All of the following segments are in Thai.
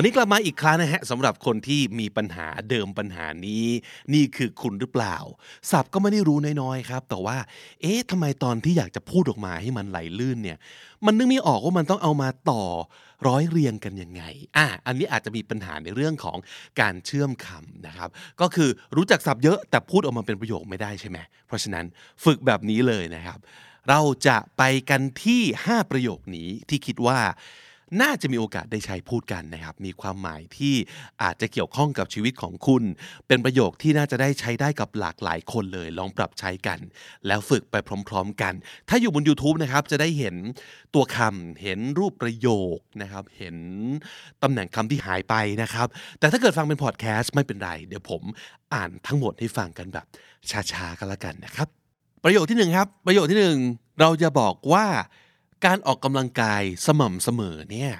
วันนี้กลับมาอีกครั้งนะฮะสำหรับคนที่มีปัญหาเดิมปัญหานี้ นี่คือคุณหรือเปล่าศัพท์ก็ไม่ได้รู้น้อยๆครับ แต่ว่า เอ๊ะทำไมตอนที่อยากจะพูดออกมาให้มันไหลลื่นเนี่ย มันนึกไม่ออกว่ามันต้องเอามาต่อร้อยเรียงกันยังไง อะ อันนี้อาจจะมีปัญหาในเรื่องของการเชื่อมคำนะครับ ก็คือรู้จักศัพท์เยอะแต่พูดออกมาเป็นประโยคไม่ได้ใช่ไหม เพราะฉะนั้นฝึกแบบนี้เลยนะครับ เราจะไปกันที่ 5 ประโยคนี้ที่คิดว่า น่าจะมีโอกาสได้ใช้พูดกันนะครับ มีความหมายที่อาจจะเกี่ยวข้องกับชีวิตของคุณ เป็นประโยคที่น่าจะได้ใช้ได้กับหลากหลายคนเลย ลองปรับใช้กัน แล้วฝึกไปพร้อม ๆ กัน ถ้าอยู่บน YouTube นะครับ จะได้เห็นตัวคำเห็นรูปประโยคนะครับ เห็นตำแหน่งคำที่หายไปนะครับ แต่ถ้าเกิดฟังเป็นพอดแคสต์ไม่เป็นไร เดี๋ยวผมอ่านทั้งหมดให้ฟังกันแบบช้าๆกันละกันนะครับ ประโยคที่หนึ่งครับ ประโยคที่หนึ่งเราจะบอกว่า การออกกำลังกายสม่ำเสมอเนี่ย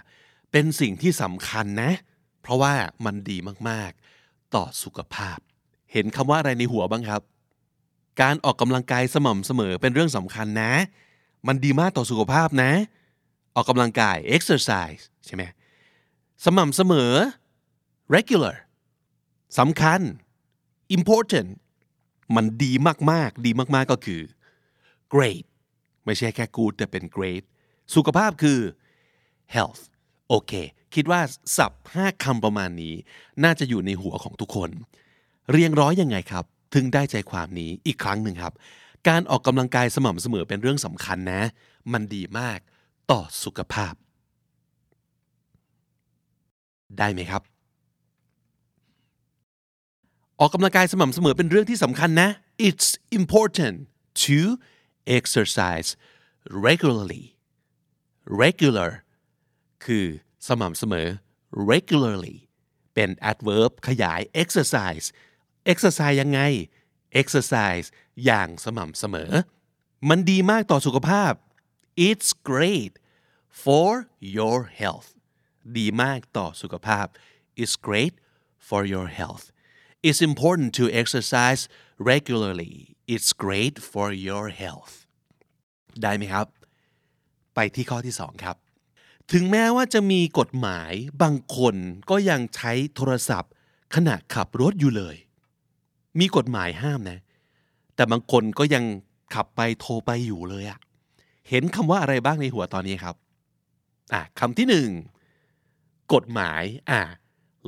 เป็นสิ่งที่สำคัญนะ เพราะว่ามันดีมากๆ ต่อสุขภาพ เห็นคำว่าอะไรในหัวบ้างครับ การออกกำลังกายสม่ำเสมอเป็นเรื่องสำคัญนะ มันดีมากต่อสุขภาพนะ ออกกำลังกาย exercise ใช่ไหมสม่ำเสมอ regular สำคัญ important มันดีมากๆ ดีมากๆ ก็คือ great ไม่ใช่แค่ good แต่เป็น great สุขภาพคือ health โอเค คิดว่าสับห้าคำประมาณนี้ น่าจะอยู่ในหัวของทุกคน เรียงร้อยยังไงครับ ถึงได้ใจความนี้อีกครั้งหนึ่งครับ การออกกำลังกายสม่ำเสมอเป็นเรื่องสำคัญนะ มันดีมากต่อสุขภาพ ได้ไหมครับ ออกกำลังกายสม่ำเสมอเป็นเรื่องที่สำคัญนะ It's important to exercise regularly regular คือสม่ำเสมอ regularly เป็น adverb ขยาย exercise exercise ยังไง exercise อย่างสม่ำเสมอ มันดีมากต่อสุขภาพ it's great for your health ดีมากต่อสุขภาพ it's great for your health it's important to exercise regularly it's great for your health ได้ไหมครับ ไปที่ข้อที่2ครับ ถึงแม้ว่าจะมีกฎหมายบางคนก็ยังใช้โทรศัพท์ขณะขับรถอยู่เลย มีกฎหมายห้ามนะ แต่บางคนก็ยังขับไปโทรไปอยู่เลยอะเห็นคำว่าอะไรบ้างในหัวตอนนี้ครับอะคำที่หนึ่งกฎหมายอะ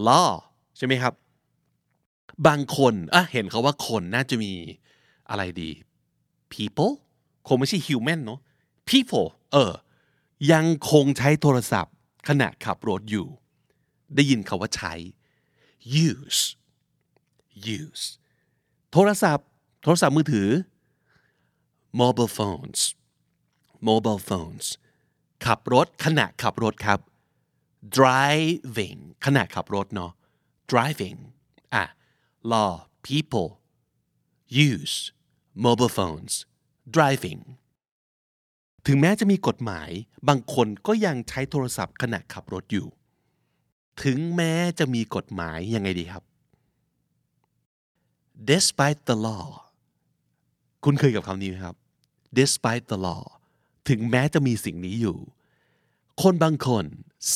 law ใช่ไหมครับ บางคนอะเห็นเขาว่าคนน่าจะมี อะไรดี people คงไม่ใช่ human เนอะ people เออ ยังคงใช้โทรศัพท์ ขณะขับรถอยู่ ได้ยินคาว่าใช้ use use โทรศัพท์ โทรศัพท์มือถือ mobile phones mobile phones ขับรถขณะขับรถครับ driving ขณะขับรถเนาะ driving อะ law people use mobile phones driving ถึงแม้จะมีกฎหมายบางคนก็ยังใช้โทรศัพท์ขณะขับรถอยู่ ถึงแม้จะมีกฎหมายยังไงดีครับ despite the law คุณเคยกับคำนี้ไหมครับ despite the law ถึงแม้จะมีสิ่งนี้อยู่ คนบางคน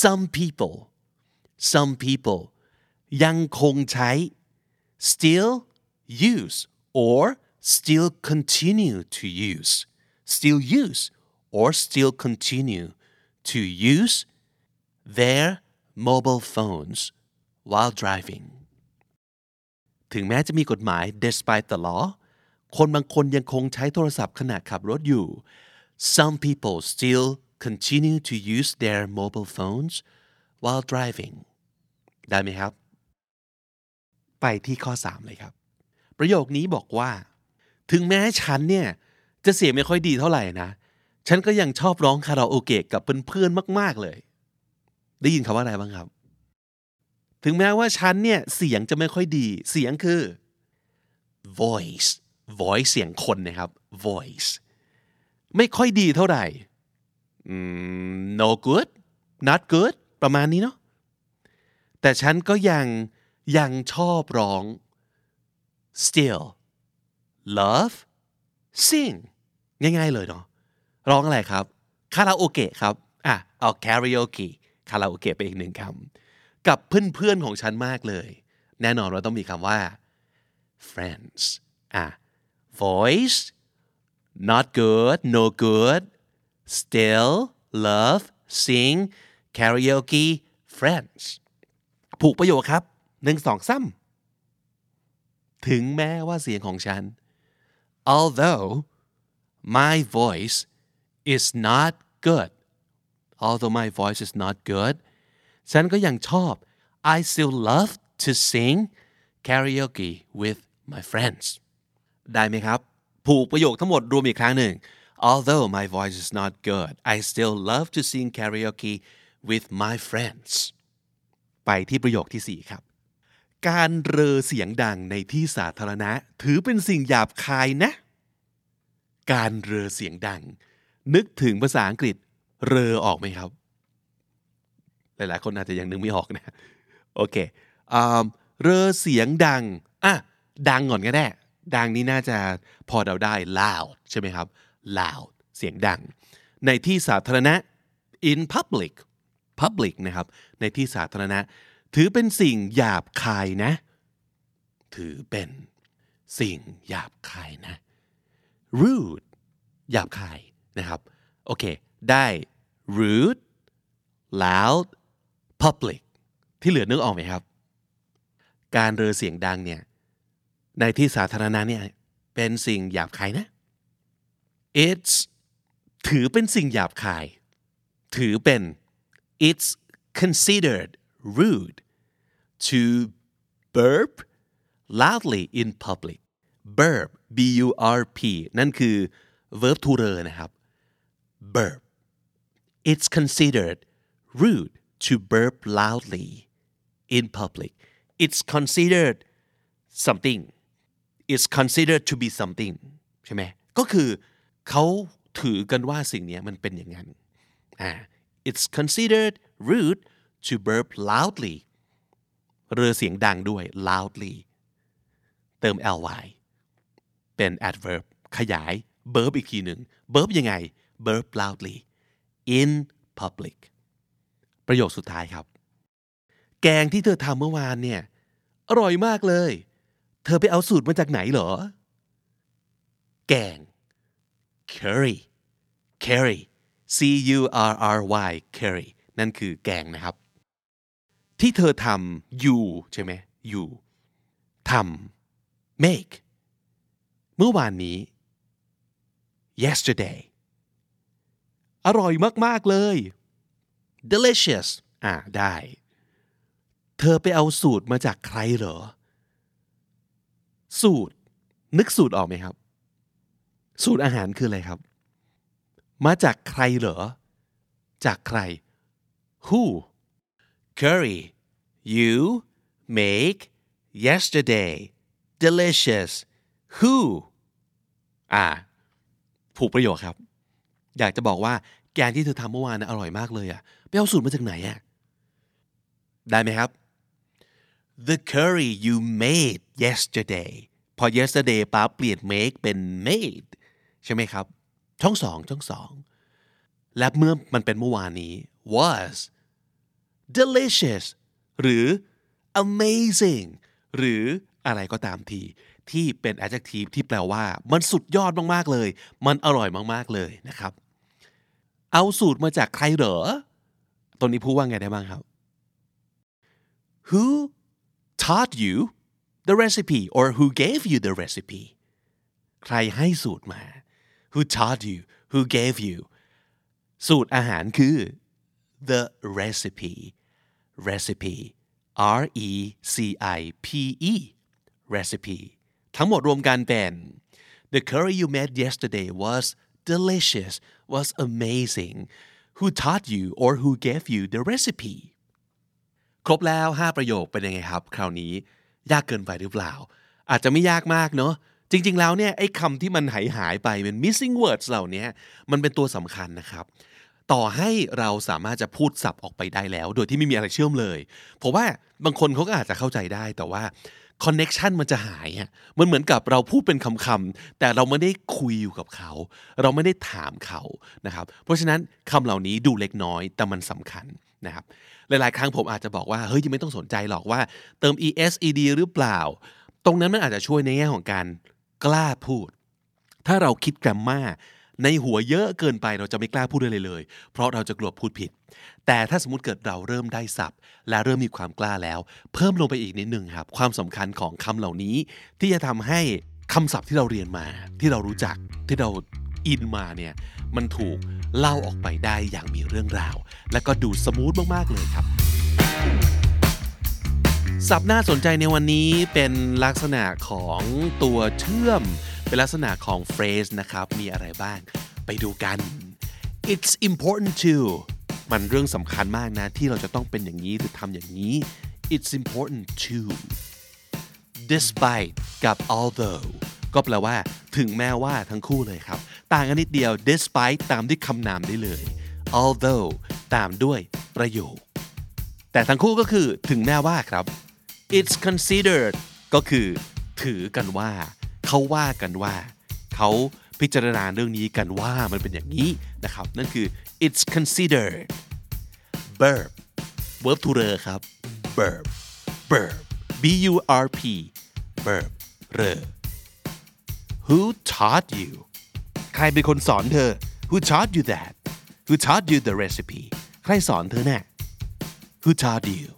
some people some people ยังคงใช้ still use or still continue to use still use or still continue to use their mobile phones while driving ถึงแม้จะมีกฎหมาย despite the law คนบางคนยังคงใช้โทรศัพท์ขณะขับรถอยู่ some people still continue to use their mobile phones while driving ได้ไหมครับ ไปที่ข้อ 3 เลยครับ ประโยคนี้บอกว่า ถึงแม้ฉันเนี่ยจะเสียงไม่ค่อยดีเท่าไหร่นะ ฉันก็ยังชอบร้องคาราโอเกะกับเพื่อนๆมาก ๆเลย ได้ยินคำว่าอะไรบ้างครับ ถึงแม้ว่าฉันเนี่ยเสียงจะไม่ค่อยดี เสียงคือ voice voice เสียงคนนะครับ voice ไม่ค่อยดีเท่าไหร่ no good not good ประมาณนี้เนาะ แต่ฉันก็ยังยังชอบร้อง still love sing ง่ายๆเลยเนาะร้องอะไรครับคาราโอเกะครับอะเอา karaoke คาราโอเกะไปอีกหนึ่งคำกับเพื่อนๆของฉันมากเลย แน่นอนว่าต้องมีคำว่า friends อะ voice not good no good still love sing karaoke friends ผูกประโยคครับหนึ่งสองซ้ำถึงแม้ว่าเสียงของฉัน although my voice is not good although my voice is not good ฉันก็ยังชอบ I still love to sing karaoke with my friends ได้ไหมครับ ผูกประโยคทั้งหมดรวมอีกครั้งหนึ่ง although my voice is not good I still love to sing karaoke with my friends ไปที่ประโยคที่ 4 ครับ การเรอเสียงดังในที่สาธารณะ ถือเป็นสิ่งหยาบคายนะ การเรอเสียงดัง นึกถึงภาษาอังกฤษ เรอออกไหมครับ หลายๆ คนอาจจะยังนึกไม่ออกนะ โอเคเรอเสียงดัง อะ ดังก่อนก็ได้ ดังนี้น่าจะพอเดาได้ loud ใช่ไหมครับ loud เสียงดัง ในที่สาธารณะ in public public นะครับ ในที่สาธารณะ ถือเป็นสิ่งหยาบคายนะ ถือเป็นสิ่งหยาบคายนะ rude หยาบคายนะครับ โอเค ได้ rude loud public ที่เหลือนึกออกไหมครับ การเรอเสียงดังเนี่ย ในที่สาธารณะเนี่ย เป็นสิ่งหยาบคายนะ it's ถือเป็นสิ่งหยาบคาย ถือเป็น it's considered rude to burp loudly in public burp b u r p นั่นคือ verb to เรอนะครับ burp it's considered rude to burp loudly in public it's considered something it's considered to be something ใช่ไหมก็คือเขาถือกันว่าสิ่งนี้มันเป็นอย่างนั้นอ่า it's considered rude to burp loudly เรือเสียงดังด้วย loudly เติม ly เป็น adverb ขยาย verb อีกทีหนึ่ง verb ยังไง burp loudly in public ประโยคสุดท้ายครับ แกงที่เธอทำเมื่อวานเนี่ย อร่อยมากเลย เธอไปเอาสูตรมาจากไหนเหรอ แกง curry curry c u r r y curry นั่นคือแกงนะครับ ที่เธอทำ you ใช่ไหม you ทำ make เมื่อวานนี้ yesterday อร่อยมาก ๆ เลย delicious อ่าได้ เธอไปเอาสูตรมาจากใครเหรอ สูตร นึกสูตรออกไหมครับ สูตรอาหารคืออะไรครับ มาจากใครเหรอ จากใคร who curry you make yesterday delicious who อ่า ผูกประโยคครับ อยากจะบอกว่าแกงที่เธอทำเมื่อวานนะอร่อยมากเลยอะไปเอาสูตรมาจากไหนอะได้ไหมครับ the curry you made yesterday พอ yesterday ป้าเปลี่ยน make เป็น made ใช่ไหมครับ ช่องสองช่องสองและเมื่อมันเป็นเมื่อวานนี้ was delicious หรือ amazing หรืออะไรก็ตามที ที่เป็น adjective ที่แปลว่า มันสุดยอดมากๆเลย มันอร่อยมากๆเลยนะครับ เอาสูตรมาจากใครเหรอตรงนี้พูดว่าไงได้บ้างครับ who taught you the recipe or who gave you the recipe ใครให้สูตรมา who taught you who gave you สูตรอาหารคือ the recipe recipe R E C I P E recipe ทั้งหมดรวมกันเป็น the curry you made yesterday was delicious was amazing who taught you or who gave you the recipe ครบแล้ว 5 ประโยคเป็นยังไงครับ คราวนี้ยากเกินไปหรือเปล่า อาจจะไม่ยากมากเนาะจริง ๆ แล้วเนี่ยไอ้คำที่มันหายหายไปเป็น missing words เหล่านี้มันเป็นตัวสำคัญนะครับ ต่อให้เราสามารถจะพูดสับออกไปได้แล้ว โดยที่ไม่มีอะไรเชื่อมเลยเพราะว่าบางคนเขาก็อาจจะเข้าใจได้แต่ว่า connection มันจะหายอะมันเหมือนกับเราพูดเป็นคำๆแต่เราไม่ได้คุยอยู่กับเขา เราไม่ได้ถามเขานะครับ เพราะฉะนั้นคำเหล่านี้ดูเล็กน้อยแต่มันสำคัญนะครับ หลายๆ ครั้งผมอาจจะบอกว่า เฮ้ยยังไม่ต้องสนใจหรอกว่าเติม es ed หรือเปล่า ตรงนั้นมันอาจจะช่วยในแง่ของการกล้าพูด ถ้าเราคิดแกรมมา ในหัวเยอะเกินไปเราจะไม่กล้าพูดอะไรเลย เพราะเราจะกลัวพูดผิด แต่ถ้าสมมติเกิดเราเริ่มได้สับและเริ่มมีความกล้าแล้ว เพิ่มลงไปอีกนิดหนึ่งครับ ความสำคัญของคำเหล่านี้ ที่จะทำให้คำศัพท์ที่เราเรียนมา ที่เรารู้จักที่เราอินมาเนี่ยมันถูกเล่าออกไปได้อย่างมีเรื่องราว และก็ดูสมูทมากๆเลยครับศัพท์น่าสนใจในวันนี้เป็นลักษณะของตัวเชื่อม เป็นลักษณะของ phrase นะครับ มีอะไรบ้าง ไปดูกัน it's important to มันเรื่องสำคัญมากนะ ที่เราจะต้องเป็นอย่างนี้หรือทำอย่างนี้ it's important to despite กับ although ก็แปลว่า ถึงแม้ว่าทั้งคู่เลยครับ ต่างกันนิดเดียว despite ตามด้วยคำนามได้เลย although ตามด้วยประโยค แต่ทั้งคู่ก็คือถึงแม้ว่าครับ it's considered ก็คือ ถือกันว่า เขาว่ากันว่าเขาพิจารณาเรื่องนี้กันว่ามันเป็นอย่างนี้นะครับนั่นคือ it's considered verb verb to เรอครับ verb verb b u r p verb เรอ who taught you ใครเป็นคนสอนเธอ who taught you that who taught you the recipe ใครสอนเธอเนี่ย who taught you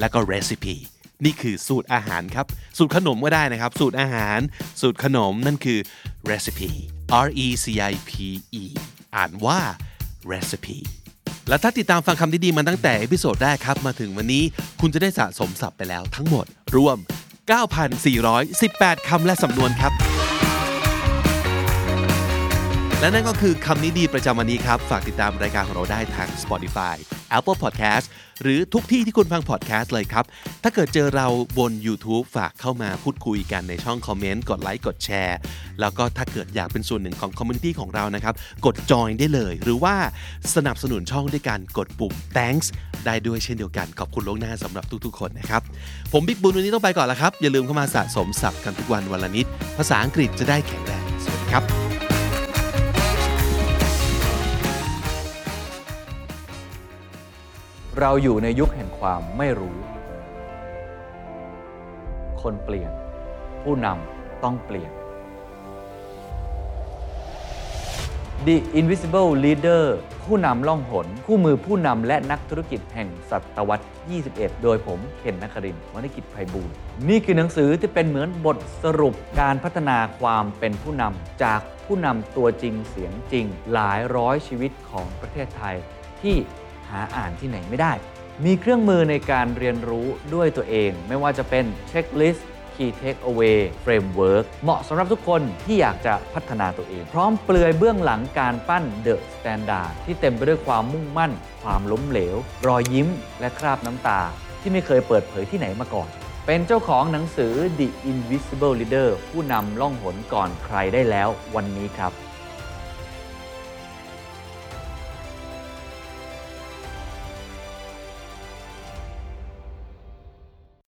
แล้วก็ recipe นี่คือสูตรอาหารครับ สูตรขนมก็ได้นะครับ สูตรอาหาร สูตรขนมนั่นคือ recipe R E C I P E อ่านว่า recipe และถ้าติดตามฟังคำนี้ดีมาตั้งแต่ episode แรกครับ มาถึงวันนี้คุณจะได้สะสมศัพท์ไปแล้วทั้งหมด รวม 9,418 คำและสำนวนครับ และนั่นก็คือคำนี้ดีประจำวันนี้ครับ ฝากติดตามรายการของเราได้ทาง Spotify Apple Podcast หรือทุกที่ที่คุณฟัง podcast เลยครับ ถ้าเกิดเจอเราบน YouTube ฝากเข้ามาพูดคุยกันในช่องคอมเมนต์ กดไลค์ กดแชร์ แล้วก็ถ้าเกิดอยากเป็นส่วนหนึ่งของ community ของเรานะครับ กดจอยได้เลย หรือว่าสนับสนุนช่องด้วยการกดปุ่ม thanks ได้ด้วยเช่นเดียวกัน ขอบคุณล่วงหน้าสำหรับทุกๆ คนนะครับ ผมบิ๊กบุญวันนี้ต้องไปก่อนแล้วครับ อย่าลืมเข้ามาสะสมศัพท์กันทุกวันวันละนิด ภาษาอังกฤษจะได้แข็งแรง สวัสดีครับ เราอยู่ในยุคแห่งความไม่รู้ คนเปลี่ยน ผู้นำต้องเปลี่ยน The Invisible Leader ผู้นำล่องหน คู่มือผู้นำและนักธุรกิจแห่งศตวรรษ 21 โดยผมเคนนักครินวณิกิจไพบูลย์นี่คือหนังสือที่เป็นเหมือนบทสรุปการพัฒนาความเป็นผู้นำจากผู้นำตัวจริงเสียงจริง หลายร้อยชีวิตของประเทศไทยที่ หาอ่านที่ไหนไม่ได้ มีเครื่องมือในการเรียนรู้ด้วยตัวเอง ไม่ว่าจะเป็นเช็คลิสต์ Key Takeaway Framework เหมาะสำหรับทุกคนที่อยากจะพัฒนาตัวเอง พร้อมเปลือยเบื้องหลังการปั้น The Standard ที่เต็มไปด้วยความมุ่งมั่น ความล้มเหลว รอยยิ้ม และคราบน้ำตา ที่ไม่เคยเปิดเผยที่ไหนมาก่อน เป็นเจ้าของหนังสือ The Invisible Leader ผู้นำล่องหนก่อนใครได้แล้ววันนี้ครับ